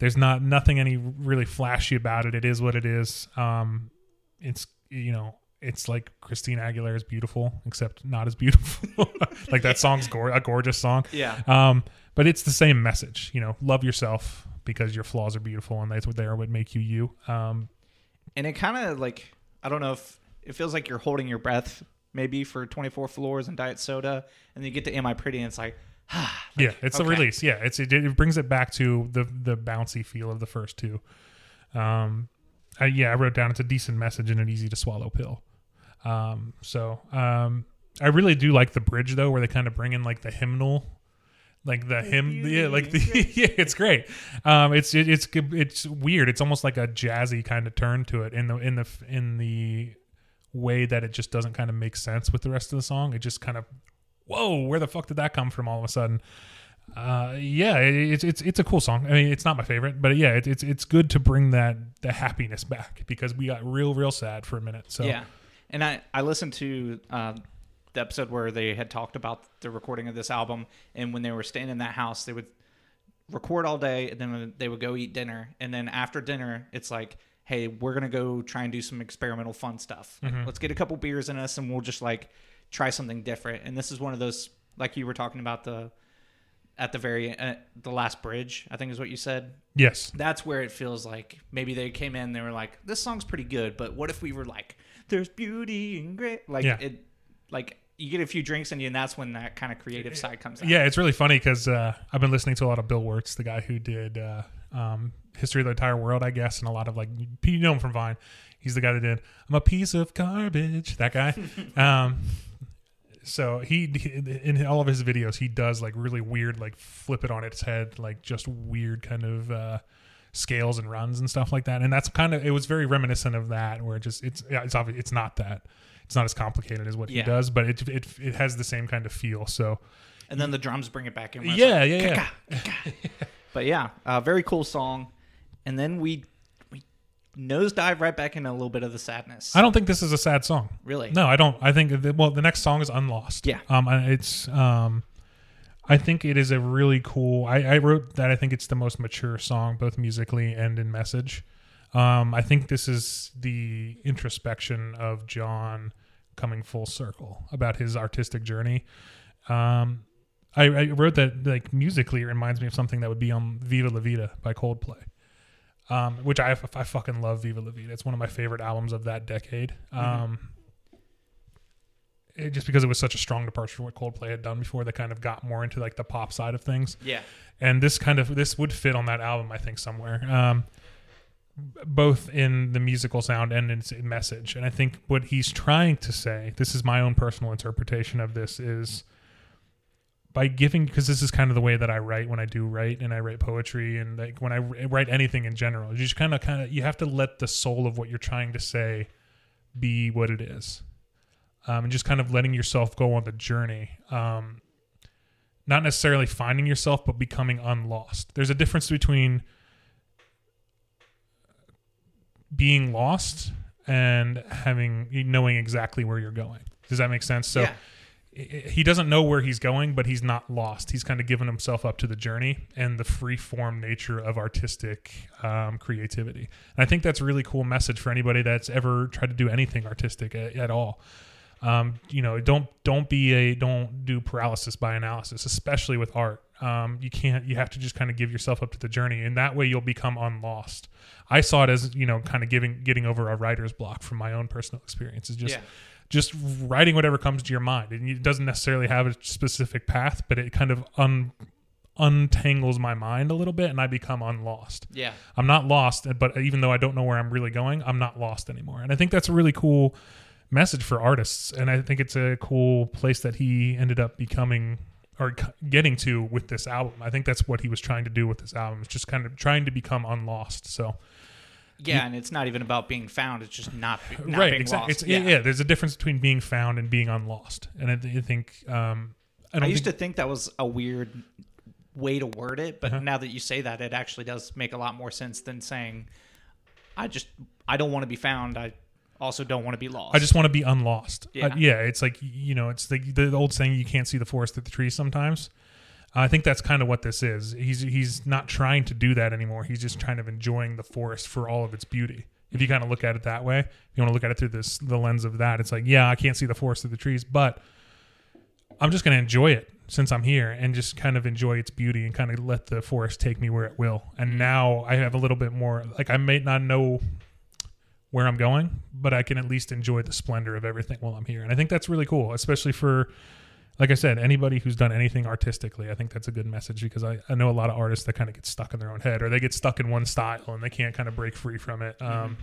there's not nothing any really flashy about it. It is what it is. Um, it's you know it's like Christina Aguilera is beautiful, except not as beautiful. <laughs> like that song's gor- a gorgeous song. Yeah. Um, but it's the same message. You know, love yourself because your flaws are beautiful and that's what they are what make you you. Um, and it kind of like I don't know if it feels like you're holding your breath maybe for 24 floors and diet soda, and then you get to Am I Pretty, and it's <sighs> like yeah, it's the okay. release. Yeah, it's it, it brings it back to the the bouncy feel of the first two. Um, I, yeah, I wrote down it's a decent message and an easy to swallow pill. Um, so um, I really do like the bridge though, where they kind of bring in like the hymnal, like the hymn. Yeah, like the <laughs> yeah, it's great. Um, it's it, it's it's weird. It's almost like a jazzy kind of turn to it in the in the in the way that it just doesn't kind of make sense with the rest of the song. It just kind of whoa, where the fuck did that come from all of a sudden? Uh, yeah, it, it's it's it's a cool song. I mean, it's not my favorite, but yeah, it, it's it's good to bring that the happiness back because we got real real sad for a minute. So Yeah, and I I listened to uh, the episode where they had talked about the recording of this album, and when they were staying in that house, they would record all day, and then they would go eat dinner, and then after dinner, it's like, hey, we're gonna go try and do some experimental fun stuff. Like, Let's get a couple beers in us, and we'll just like try something different. And this is one of those, like you were talking about the at the very uh, the last bridge, I think is what you said yes, that's where it feels like maybe they came in they were like this song's pretty good but what if we were like there's beauty and great like Yeah. it like you get a few drinks in you and that's when that kind of creative side comes out yeah, it's really funny because uh, I've been listening to a lot of Bill Wurtz, the guy who did uh, um, History of the Entire World, I guess, and a lot of like you know him from Vine. He's the guy that did I'm a piece of garbage. That guy. <laughs> um, so he in all of his videos he does like really weird like flip it on its head like just weird kind of uh scales and runs and stuff like that and that's kind of it was very reminiscent of that where it just it's yeah, it's obvious it's not that it's not as complicated as what Yeah. he does but it, it it has the same kind of feel so and then the drums bring it back in yeah like, yeah yeah but yeah uh, very cool song and then we we nosedive right back into a little bit of the sadness I don't think this is a sad song. Really? No, I don't. I think that, well, the next song is Unlost. Yeah. Um, it's um, I think it is a really cool. I, I wrote that I think it's the most mature song, both musically and in message. Um, I think this is the introspection of John coming full circle about his artistic journey. Um, I, I wrote that like musically it reminds me of something that would be on Viva La Vida by Coldplay um, which I, I fucking love Viva La Vida. It's one of my favorite albums of that decade. Um, it, just because it was such a strong departure from what Coldplay had done before, they kind of got more into like the pop side of things. yeah And this kind of this would fit on that album, I think, somewhere. Um, both in the musical sound and in its message. And I think what he's trying to say, this is my own personal interpretation of this, is by giving because this is kind of the way that I write when I do write and I write poetry and like when I write anything in general. You just kind of kind of you have to let the soul of what you're trying to say be what it is, um, and just kind of letting yourself go on the journey. Um, not necessarily finding yourself, but becoming unlost. There's a difference between being lost and having knowing exactly where you're going. Does that make sense? So yeah he doesn't know where he's going, but he's not lost. He's kind of given himself up to the journey and the free form nature of artistic um, creativity. And I think that's a really cool message for anybody that's ever tried to do anything artistic at, at all. Um, you know, don't don't be a don't do paralysis by analysis, especially with art. Um, you can't. You have to just kind of give yourself up to the journey, and that way you'll become unlost. I saw it as you know, kind of giving getting over a writer's block from my own personal experiences. Just Yeah. just writing whatever comes to your mind and it doesn't necessarily have a specific path but it kind of un untangles my mind a little bit and i become unlost yeah i'm not lost but even though i don't know where i'm really going i'm not lost anymore and i think that's a really cool message for artists and i think it's a cool place that he ended up becoming c- getting to with this album i think that's what he was trying to do with this album It's just kind of trying to become unlost so yeah and it's not even about being found it's just not, not right being exactly lost it's, yeah. yeah there's a difference between being found and being unlost and i, I think um i I used think, to think that was a weird way to word it, Uh-huh. but now that you say that, it actually does make a lot more sense than saying, "I just I don't want to be found. I also don't want to be lost." I just want to be unlost. Yeah. Uh, yeah, it's like you know, it's the the old saying you can't see the forest through the trees sometimes. I think that's kind of what this is. He's he's not trying to do that anymore. He's just kind of enjoying the forest for all of its beauty. If you kind of look at it that way, if you want to look at it through this the lens of that, it's like, yeah, I can't see the forest through the trees, but I'm just going to enjoy it since I'm here and just kind of enjoy its beauty and kind of let the forest take me where it will. And now I have a little bit more like I may not know where I'm going, but I can at least enjoy the splendor of everything while I'm here. And I think that's really cool, especially for like I said, anybody who's done anything artistically, I think that's a good message because I, I know a lot of artists that kind of get stuck in their own head or they get stuck in one style and they can't kind of break free from it. Um,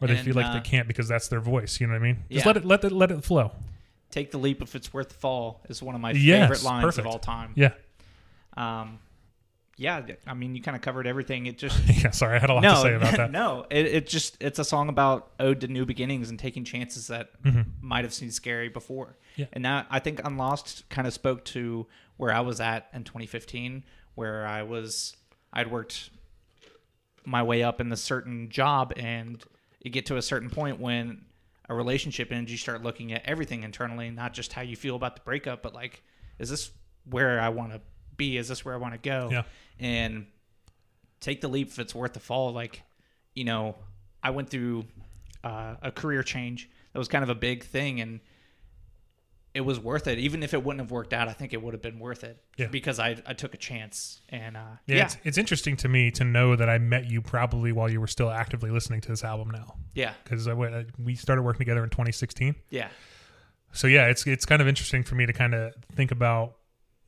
or they And, feel like uh, they can't because that's their voice. You know what I mean? Just Yeah. let it let it let it flow. Take the leap if it's worth the fall is one of my Yes, favorite lines perfect. of all time. Yeah. Um, yeah, I mean, you kind of covered everything. It just <laughs> yeah. Sorry, I had a lot no, to say about <laughs> that. no, it, it just it's a song about ode to new beginnings and taking chances that might have seemed scary before. Mm-hmm. Yeah. And that I think Unlost kind of spoke to where I was at in 2015, where I was I'd worked my way up in this certain job, and you get to a certain point when a relationship ends, you start looking at everything internally, not just how you feel about the breakup, but like, is this where I want to be? Is this where I want to go? Yeah. And take the leap if it's worth the fall. Like, you know, I went through uh, a career change that was kind of a big thing, and it was worth it. Even if it wouldn't have worked out, I think it would have been worth it Yeah. because I, I took a chance. And uh, Yeah, yeah, It's, it's interesting to me to know that I met you probably while you were still actively listening to this album now, yeah, because we started working together in 2016. yeah, So yeah, it's it's kind of interesting for me to kind of think about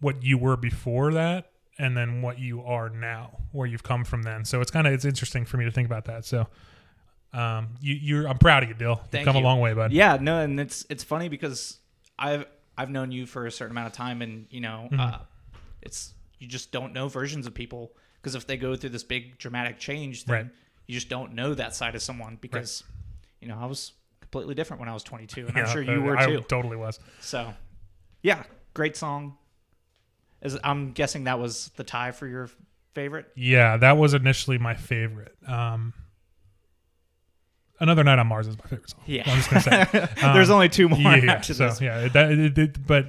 what you were before that, and then what you are now, where you've come from then. So it's kind of it's interesting for me to think about that. So, um, you you're I'm proud of you, Dill. You've Thank come you. a long way, bud. yeah. No, and it's it's funny because I've I've known you for a certain amount of time, and you know, Mm-hmm. uh, it's you just don't know versions of people because if they go through this big dramatic change, then Right. you just don't know that side of someone because you know I was completely different when I was 22, and Yeah, I'm sure you uh, were I too. totally was. So, yeah, great song. Is I'm guessing that was the tie for your favorite. Yeah, that was initially my favorite. Um, Another Night on Mars is my favorite song. Yeah. I'm just gonna say. <laughs> There's Um, only two more yeah, yeah, so this. yeah, that, it, it- but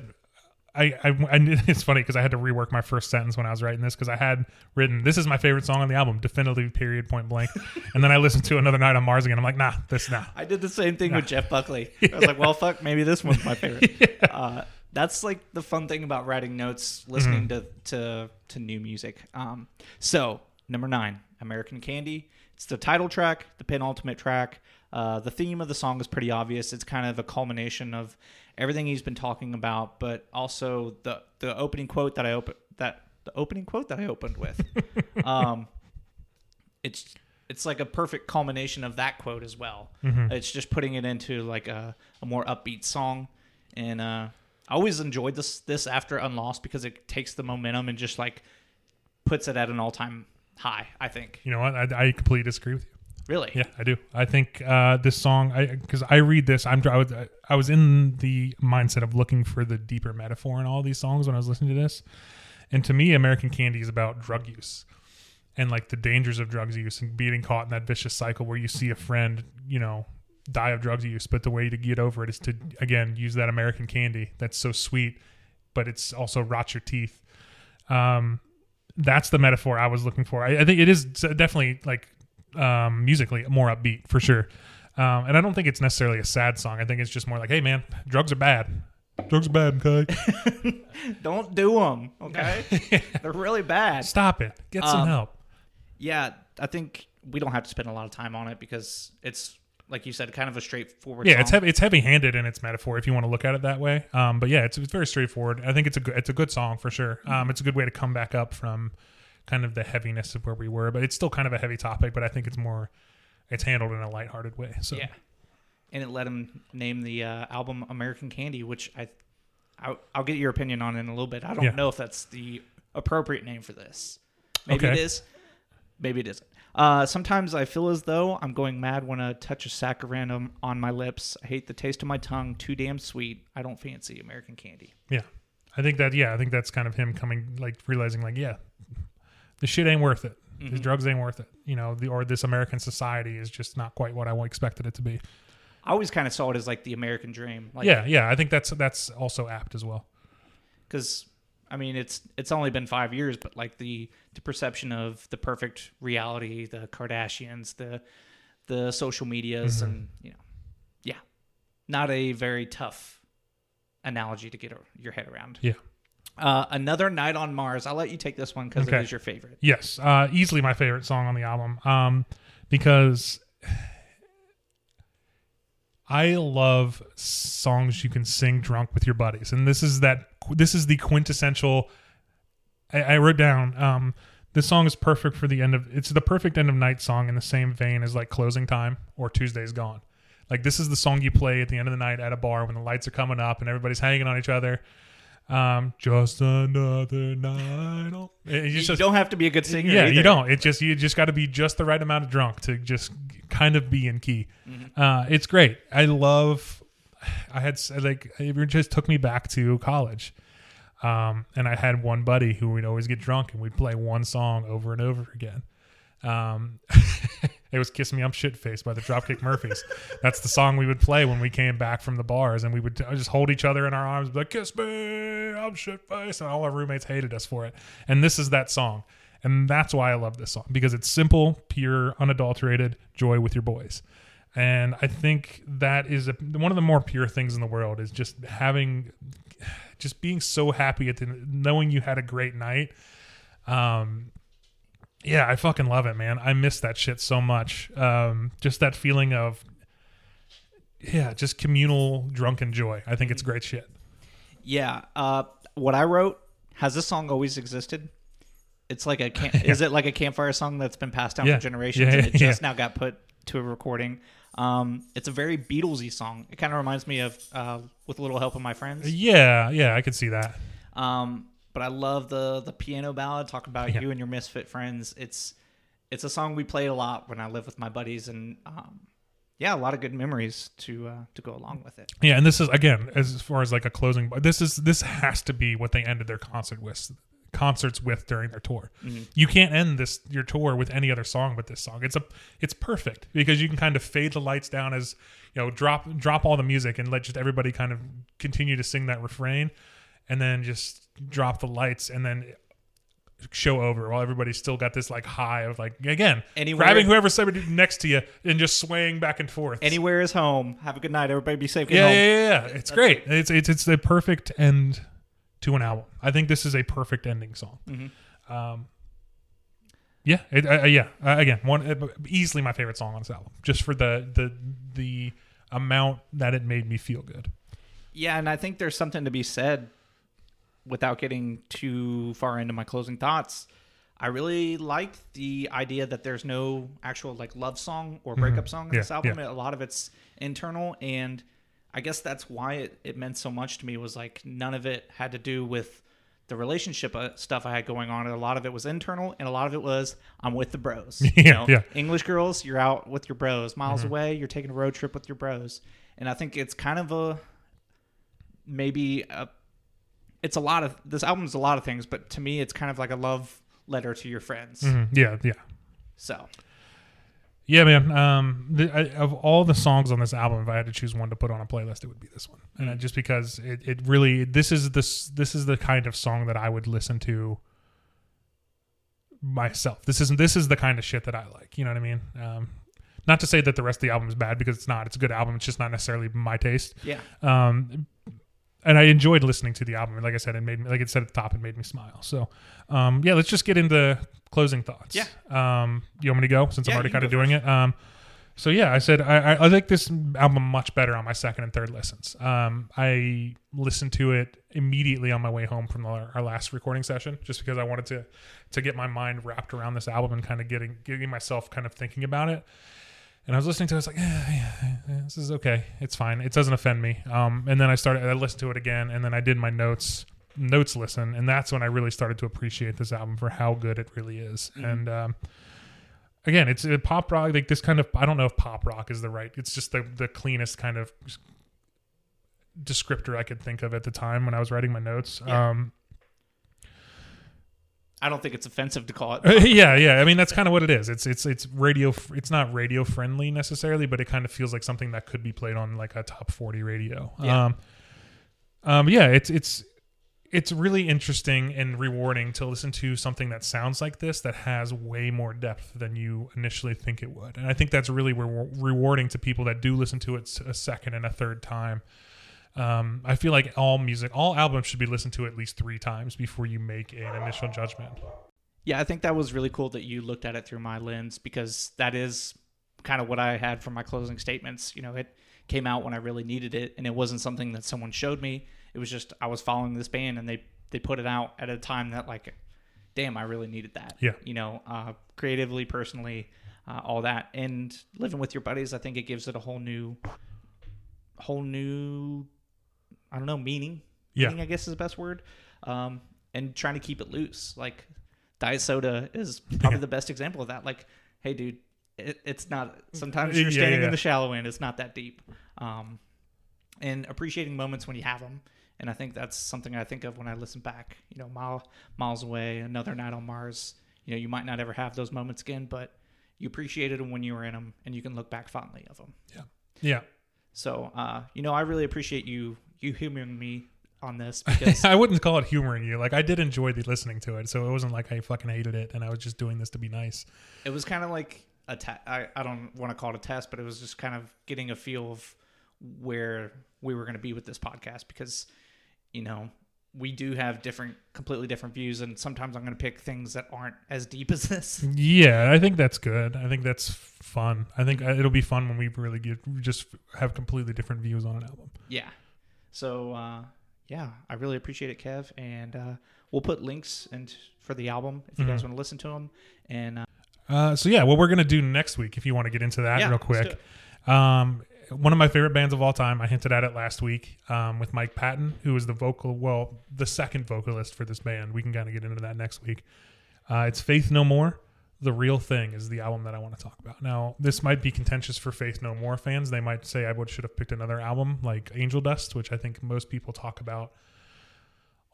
I, I, I, <laughs> it's funny because I had to rework my first sentence when I was writing this because I had written this is my favorite song on the album, definitively period point blank, <laughs> and then I listened to Another Night on Mars again. I'm like, nah, this nah. I did the same thing with Jeff Buckley. I was like, well, fuck, maybe this one's my favorite. uh, that's like the fun thing about writing notes, listening Mm-hmm. to, to to new music. Um, so number nine, American Candy. It's the title track, the penultimate track. Uh, the theme of the song is pretty obvious. It's kind of a culmination of everything he's been talking about, but also the the opening quote that I open that the opening quote that I opened with. <laughs> um, it's it's like a perfect culmination of that quote as well. It's just putting it into like a, a more upbeat song, and uh, I always enjoyed this this after Unlost because it takes the momentum and just like puts it at an all time high. I think You know what? I, I completely disagree with you. really. Yeah, I do. I think uh, this song, I because I read this, I'm I was, I was in the mindset of looking for the deeper metaphor in all these songs when I was listening to this, and to me, American Candy is about drug use and like the dangers of drugs use and being caught in that vicious cycle where you see a friend, you know, die of drugs use, but the way to get over it is to again use that American candy that's so sweet, but it's also rots your teeth. Um, that's the metaphor I was looking for. I, I think it is definitely like um, musically more upbeat for sure. Um, and I don't think it's necessarily a sad song. I think it's just more like, hey man, drugs are bad. Drugs are bad, okay? <laughs> <laughs> Don't do them, okay? <laughs> They're really bad. Stop it. Get some Um, help. Yeah, I think we don't have to spend a lot of time on it because it's like you said, kind of a straightforward. Yeah, song. it's heavy. It's heavy-handed in its metaphor if you want to look at it that way. Um, but yeah, it's, it's very straightforward. I think it's a good, it's a good song for sure. Um, it's a good way to come back up from kind of the heaviness of where we were, but it's still kind of a heavy topic. But I think it's more, it's handled in a lighthearted way. So Yeah, and it let him name the uh, album "American Candy," which I, I'll, I'll get your opinion on in a little bit. I don't Yeah. know if that's the appropriate name for this. Maybe Okay. it is. Maybe it isn't. Uh, sometimes I feel as though I'm going mad when I touch a sack of random on my lips. I hate the taste of my tongue, too damn sweet. I don't fancy American candy. yeah, I think that yeah, I think that's kind of him coming like realizing like yeah, the shit ain't worth it. These drugs ain't worth it. You know, the or this American society is just not quite what I expected it to be. I always kind of saw it as like the American dream. Like, yeah, yeah, I think that's that's also apt as well. because I mean it's it's only been five years, but like the the perception of the perfect reality, the Kardashians, the the social medias, Mm-hmm. and you know, yeah, not a very tough analogy to get your head around. Yeah. Uh, another night on Mars. I'll let you take this one because Okay. it is your favorite. Yes, uh, easily my favorite song on the album um, because I love songs you can sing drunk with your buddies, and this is that. This is the quintessential. I, I wrote down. Um, this song is perfect for the end of. It's the perfect end of night song in the same vein as like closing time or Tuesday's Gone. Like this is the song you play at the end of the night at a bar when the lights are coming up and everybody's hanging on each other. Um, just another night. on- It- You just- don't have to be a good singer. yeah, you don't. It just you just got to be just the right amount of drunk to just kind of be in key. Mm-hmm. Uh, it's great. I love. I had like it just took me back to college, um, and I had one buddy who would always get drunk and we'd play one song over and over again. Um, <laughs> it was "Kiss Me I'm Shit Faced" by the Dropkick Murphys. That's the song we would play when we came back from the bars, and we would just hold each other in our arms, be like "Kiss me, Shit faced," and all our roommates hated us for it. And this is that song, and that's why I love this song because it's simple, pure, unadulterated joy with your boys. And I think that is a, one of the more pure things in the world is just having, just being so happy at the knowing you had a great night. Um, yeah, I fucking love it, man. I miss that shit so much. Um, just that feeling of, yeah, just communal drunken joy. I think it's great shit. Yeah. Uh, what I wrote has this song always existed? It's like a <laughs> camp- is it like a campfire song that's been passed down Yeah. for generations Yeah, and it yeah, just now got put to a recording. Um, it's a very Beatlesy song. It kind of reminds me of uh, "With a Little Help of My Friends." Yeah, yeah, I could see that. Um, but I love the the piano ballad. Talk about Yeah. you and your misfit friends. It's it's a song we played a lot when I lived with my buddies, and um, yeah, a lot of good memories to uh, to go along with it. Yeah, and this is again as far as like a closing. This is this has to be what they ended their concert with, concerts with during their tour. You can't end this your tour with any other song but this song. It's a it's perfect because you can kind of fade the lights down as you know drop drop all the music and let just everybody kind of continue to sing that refrain, and then just drop the lights and then show over while everybody's still got this like high of like again Anywhere- grabbing whoever's somebody next to you and just swaying back and forth Anywhere is home. Have a good night. Everybody be safe. Get yeah, home. yeah, yeah, yeah. It's great. It's it's it's the perfect end to an album. I think this is a perfect ending song. Mm-hmm. Um, yeah, it, uh, yeah. Uh, again, one uh, easily my favorite song on this album, just for the the the amount that it made me feel good. Yeah, and I think there's something to be said without getting too far into my closing thoughts. I really like the idea that there's no actual like love song or breakup song in Mm-hmm. Yeah, this album. yeah. A lot of it's internal and I guess that's why it, it meant so much to me was like none of it had to do with the relationship uh, stuff I had going on. And a lot of it was internal and a lot of it was I'm with the bros. <laughs> you know? yeah. Mm-hmm. English girls, you're out with your bros. Miles away, you're taking a road trip with your bros. And I think it's kind of a maybe a, it's a lot of this album's a lot of things, but to me, it's kind of like a love letter to your friends. Mhm. Yeah, yeah. So Yeah, man. Um, the, I, of all the songs on this album, if I had to choose one to put on a playlist, it would be this one. And I- just because it, it really this is this this is the kind of song that I would listen to myself. This isn't this is the kind of shit that I like. You know what I mean? Um, not to say that the rest of the album is bad because it's not. It's a good album. It's just not necessarily my taste. yeah, Um, and I enjoyed listening to the album. And like I said, it made me like it said at the top, it made me smile. So, um, yeah, let's just get into closing thoughts. Yeah. Um, you want me to go since Yeah, I'm already kind of doing it? Um, so yeah, I said I, I, I like this album much better on my second and third listens. Um, I listened to it immediately on my way home from our, our last recording session, just because I wanted to to get my mind wrapped around this album and kind of getting getting myself kind of thinking about it. And I was listening to it, I was like, yeah, yeah, yeah, this is okay. It's fine. It doesn't offend me. Um, and then I started, I listened to it again, and then I did my notes notes listen, and that's when I really started to appreciate this album for how good it really is. And um, again, it's a pop rock, like this kind of. I don't know if pop rock is the right. It's just the the cleanest kind of descriptor I could think of at the time when I was writing my notes. Yeah. Um, I don't think it's offensive to call it. <laughs> yeah, yeah. I mean, that's kind of what it is. It's it's it's radio. It's not radio friendly necessarily, but it kind of feels like something that could be played on like a top forty radio. Yeah. Um, um, yeah. It's it's it's really interesting and rewarding to listen to something that sounds like this that has way more depth than you initially think it would, and I think that's really re- rewarding to people that do listen to it a second and a third time. Um, I feel like all music, all albums should be listened to at least three times before you make an initial judgment. Yeah, I think that was really cool that you looked at it through my lens because that is kind of what I had for my closing statements. You know, it came out when I really needed it, and it wasn't something that someone showed me. It was just I was following this band, and they they put it out at a time that like, damn, I really needed that. Yeah. you know, uh, creatively, personally, uh, all that, and living with your buddies, I think it gives it a whole new, whole new, I don't know, meaning. Yeah. meaning, I guess is the best word. Um, and trying to keep it loose, like diet soda is probably Yeah. the best example of that. Like, hey, dude, it, it's not. Sometimes you're standing yeah. in the shallow end. It's not that deep. Um, and appreciating moments when you have them. And I think that's something I think of when I listen back. You know, mile miles away, another night on Mars. You know, you might not ever have those moments again, but you appreciated them when you were in them, and you can look back fondly of them. Yeah. Yeah. So, uh, you know, I really appreciate you you humoring me on this <laughs> because I wouldn't call it humoring you. Like I did enjoy the listening to it, so it wasn't like I fucking hated it and I was just doing this to be nice. it was kind of like a te- I, I don't want to call it a test, but it was just kind of getting a feel of where we were going to be with this podcast because, you know, we do have different, completely different views, and sometimes I'm going to pick things that aren't as deep as this. <laughs> Yeah, I think that's good. I think that's fun. I think uh, it'll be fun when we really get just have completely different views on an album. Yeah. So, uh, yeah, I really appreciate it, Kev, and uh, we'll put links and for the album if you guys Mhm. want to listen to them. And uh, Uh, so yeah, what we're gonna do next week, if you want to get into that yeah, real quick. Um, one of my favorite bands of all time. I hinted at it last week um, with Mike Patton, who is the vocal, well, the second vocalist for this band. We can kind of get into that next week. Uh, it's Faith No More. The Real Thing is the album that I want to talk about. Now, this might be contentious for Faith No More fans. They might say I would should have picked another album like Angel Dust, which I think most people talk about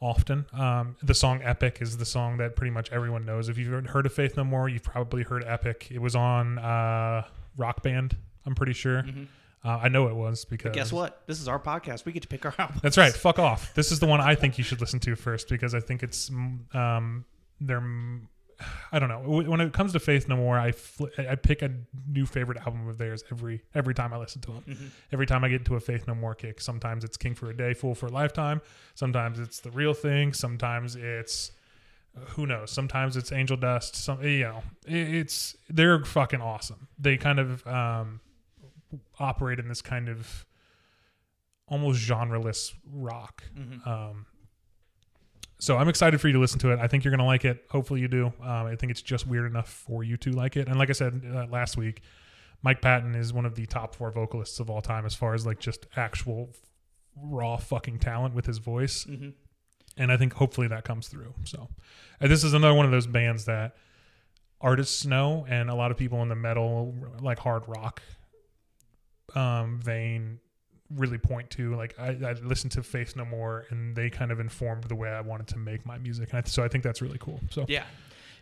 often. Um, the song Epic is the song that pretty much everyone knows. If you've heard of Faith No More, you've probably heard Epic. It was on uh, Rock Band, I'm pretty sure. Mhm. Uh, I know it was because But guess what? This is our podcast. We get to pick our <laughs> album. That's right. Fuck off. This is the one I think you should listen to first because I think it's um they're mm, <sighs> I don't know. When it comes to Faith No More, I fl- I pick a new favorite album of theirs every every time I listen to them. Mhm. Every time I get into a Faith No More kick. Sometimes it's King for a Day, Fool for a Lifetime. Sometimes it's the real thing. Sometimes it's uh, who knows. Sometimes it's Angel Dust. Some you know, it, it's they're fucking awesome. They kind of um operate in this kind of almost genreless rock. Mhm. Um, so I'm excited for you to listen to it. I think you're going to like it. Hopefully you do. Um, I think it's just weird enough for you to like it. And like I said uh, last week, Mike Patton is one of the top four vocalists of all time as far as like just actual raw fucking talent with his voice. Mhm. And I think hopefully that comes through. So and this is another one of those bands that artists know and a lot of people in the metal like hard rock um vein really point to like I, I listened to Faith No More and they kind of informed the way I wanted to make my music and I, so I think that's really cool so Yeah,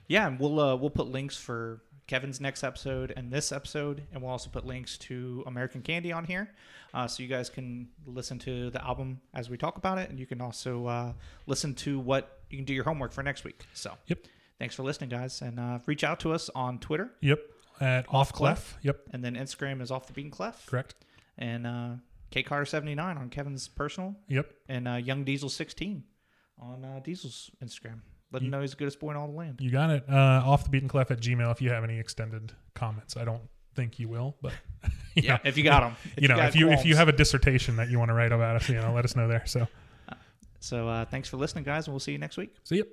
yeah, and we'll uh, we'll put links for Kevin's next episode and this episode, and we'll also put links to American Candy on here, uh, so you guys can listen to the album as we talk about it, and you can also uh, listen to what you can do your homework for next week. So, Yep. thanks for listening, guys, and uh, reach out to us on Twitter, yep at off Clef. clef yep and then Instagram is off the beaten clef, correct and uh, K seventy nine on Kevin's personal, yep and uh, Young Diesel sixteen on uh, Diesel's Instagram. Let him know he's the goodest boy in all the land. you got it uh off the beaten clef at gmail if you have any extended comments I don't think you will but <laughs> Yeah, if you got them. <laughs> you know if you if you have a dissertation that you want to write about us you know let us know there so So uh, thanks for listening, guys, and we'll see you next week. see you